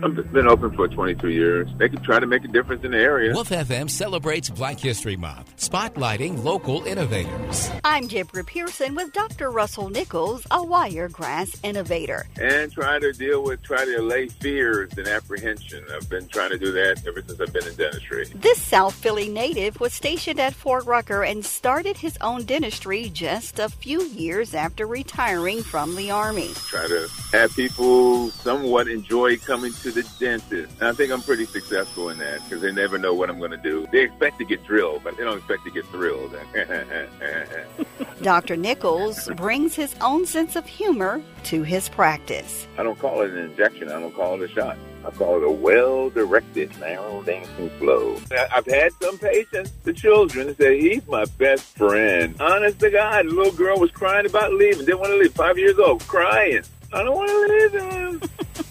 I've been open for 22 years. They could try to make a difference in the area. WOOF FM celebrates Black History Month, spotlighting local innovators. I'm Deborah Pearson with Dr. Russell Nichols, a wiregrass innovator. And try to deal with, try to allay fears and apprehension. I've been trying to do that ever since I've been in dentistry. This South Philly native was stationed at Fort Rucker and started his own dentistry just a few years after retiring from the Army. Try to have people somewhat enjoy coming to the dentist. And I think I'm pretty successful in that because they never know what I'm going to do. They expect to get drilled, but they don't expect to get thrilled. Dr. Nichols brings his own sense of humor to his practice. I don't call it an injection. I don't call it a shot. I call it a well-directed, narrow dancing flow. I've had some patients, the children, say, he's my best friend. Honest to God, the little girl was crying about leaving, didn't want to leave, five years old, crying. I don't want to leave him.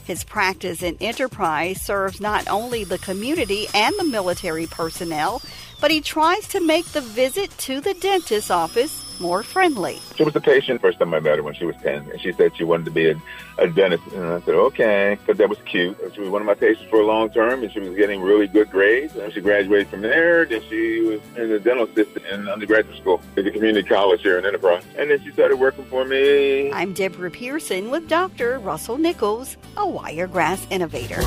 His practice and enterprise serves not only the community and the military personnel, but he tries to make the visit to the dentist's office more friendly. She was a patient first time I met her when she was 10, and she said she wanted to be a, a dentist. And I said, okay, because that was cute. She was one of my patients for a long term, and she was getting really good grades. And she graduated from there. Then she was in the dental assistant in undergraduate school at the community college here in Enterprise. And then she started working for me. I'm Deborah Pearson with Dr. Russell Nichols, a wiregrass innovator.